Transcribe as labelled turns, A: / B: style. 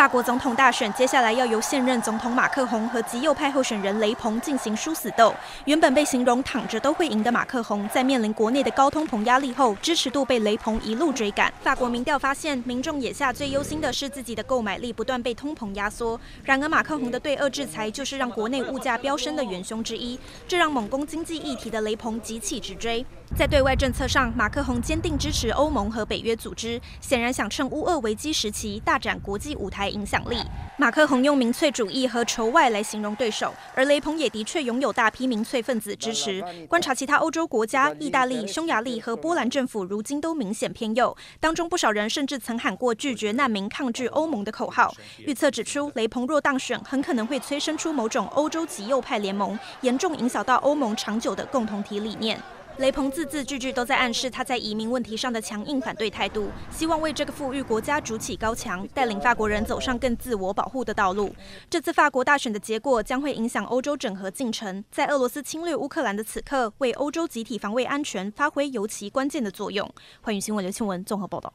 A: 法国总统大选接下来要由现任总统马克宏和极右派候选人雷鹏进行殊死斗。原本被形容躺着都会赢的马克宏，在面临国内的高通膨压力后，支持度被雷鹏一路追赶。法国民调发现，民众眼下最忧心的是自己的购买力不断被通膨压缩。然而，马克宏的对俄制裁就是让国内物价飙升的元凶之一，这让猛攻经济议题的雷鹏急起直追。在对外政策上，马克宏坚定支持欧盟和北约组织，显然想趁乌俄危机时期大展国际舞台影响力。马克宏用民粹主义和仇外来形容对手，而雷鹏也的确拥有大批民粹分子支持。观察其他欧洲国家，意大利、匈牙利和波兰政府如今都明显偏右，当中不少人甚至曾喊过拒绝难民、抗拒欧盟的口号。预测指出，雷鹏若当选，很可能会催生出某种欧洲极右派联盟，严重影响到欧盟长久的共同体理念。雷鹏字字句句都在暗示他在移民问题上的强硬反对态度，希望为这个富裕国家筑起高墙，带领法国人走上更自我保护的道路。这次法国大选的结果将会影响欧洲整合进程，在俄罗斯侵略乌克兰的此刻，为欧洲集体防卫安全发挥尤其关键的作用。欢迎新闻刘庆文综合报道。